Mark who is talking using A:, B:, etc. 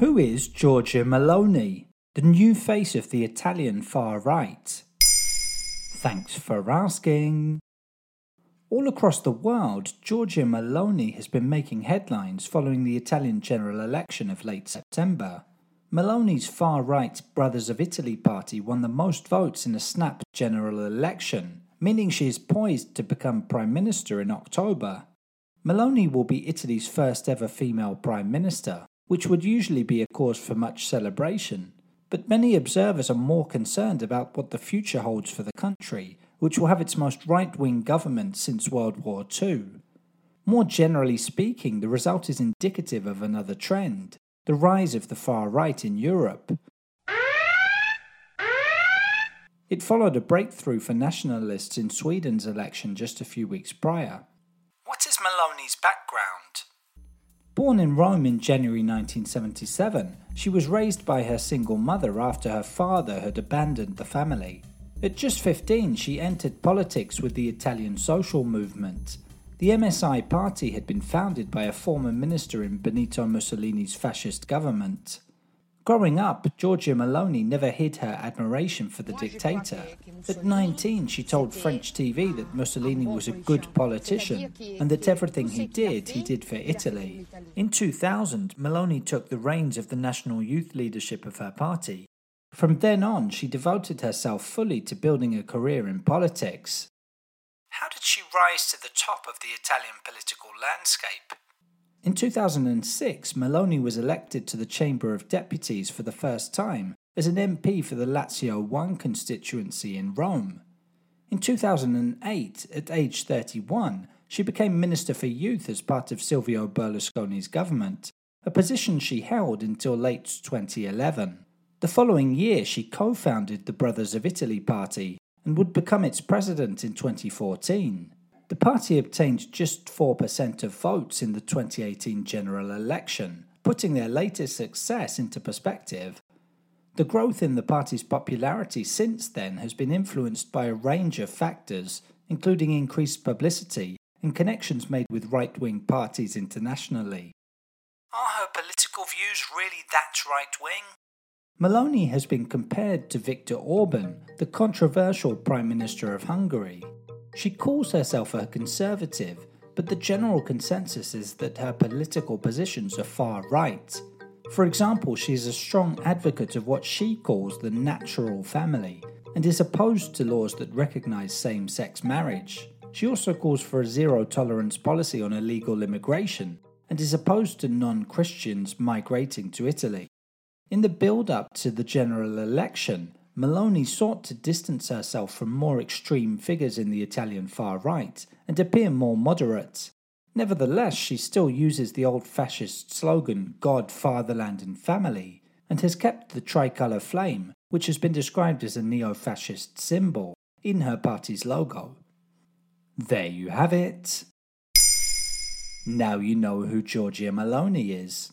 A: Who is Giorgia Meloni, the new face of the Italian far right? Thanks for asking. All across the world, Giorgia Meloni has been making headlines following the Italian general election of late September. Meloni's far right Brothers of Italy party won the most votes in a snap general election, meaning she is poised to become Prime Minister in October. Meloni will be Italy's first ever female Prime Minister, which would usually be a cause for much celebration. But many observers are more concerned about what the future holds for the country, which will have its most right wing government since World War II. More generally speaking, the result is indicative of another trend the rise of the far right in Europe. It followed a breakthrough for nationalists in Sweden's election just a few weeks prior.
B: What is Meloni's background?
A: Born in Rome in January 1977, she was raised by her single mother after her father had abandoned the family. At just 15, she entered politics with the Italian social movement. The MSI party had been founded by a former minister in Benito Mussolini's fascist government. Growing up, Giorgia Meloni never hid her admiration for the dictator. At 19, she told French TV that Mussolini was a good politician and that everything he did, he did for Italy. In 2000, Meloni took the reins of the national youth leadership of her party. From then on, she devoted herself fully to building a career in politics.
B: How did she rise to the top of the Italian political landscape?
A: In 2006, Meloni was elected to the Chamber of Deputies for the first time as an MP for the Lazio 1 constituency in Rome. In 2008, at age 31, she became Minister for Youth as part of Silvio Berlusconi's government, a position she held until late 2011. The following year, she co founded the Brothers of Italy party and would become its president in 2014. The party obtained just 4% of votes in the 2018 general election, putting their latest success into perspective. The growth in the party's popularity since then has been influenced by a range of factors, including increased publicity and connections made with right wing parties internationally.
B: Are her political views really that right wing?
A: Meloni has been compared to Viktor Orban, the controversial Prime Minister of Hungary. She calls herself a conservative, but the general consensus is that her political positions are far right. For example, she is a strong advocate of what she calls the natural family and is opposed to laws that recognize same sex marriage. She also calls for a zero tolerance policy on illegal immigration and is opposed to non Christians migrating to Italy. In the build up to the general election, Meloni sought to distance herself from more extreme figures in the Italian far right and appear more moderate. Nevertheless, she still uses the old fascist slogan God, Fatherland, and Family, and has kept the tricolour flame, which has been described as a neo fascist symbol, in her party's logo. There you have it. Now you know who Giorgia Meloni is.